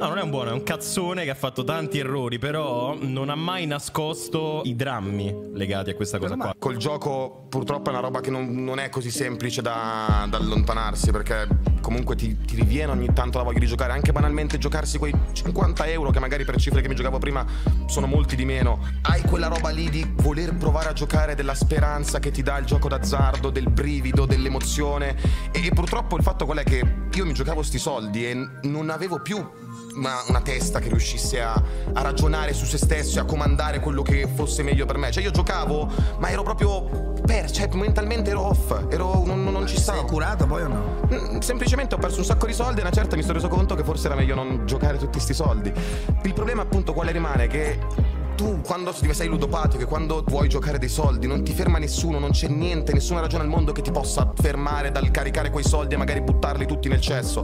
No, non è un buono, è un cazzone che ha fatto tanti errori, però non ha mai nascosto i drammi legati a questa cosa qua. Col gioco purtroppo è una roba che non, non è così semplice da, da allontanarsi perché comunque ti, ti, riviene ogni tanto la voglia di giocare, anche banalmente giocarsi quei 50 euro che magari per cifre che mi giocavo prima sono molti di meno. Hai quella roba lì di voler provare a giocare della speranza che ti dà il gioco d'azzardo, del brivido, dell'emozione e, e purtroppo il fatto qual è che io mi giocavo sti soldi e non avevo più una, una, testa che riuscisse a, a, ragionare su se stesso e a comandare quello che fosse meglio per me. Cioè io giocavo, ma ero proprio per, cioè mentalmente ero off, ero, non, non ci stavo. Sei curato poi o no? Semplicemente ho perso un sacco di soldi e una certa mi sono reso conto che forse era meglio non giocare tutti questi soldi. Il problema appunto quale rimane? Che tu quando sei ludopatico e quando vuoi giocare dei soldi non ti ferma nessuno, non c'è niente, nessuna ragione al mondo che ti possa fermare dal caricare quei soldi e magari buttarli tutti nel cesso.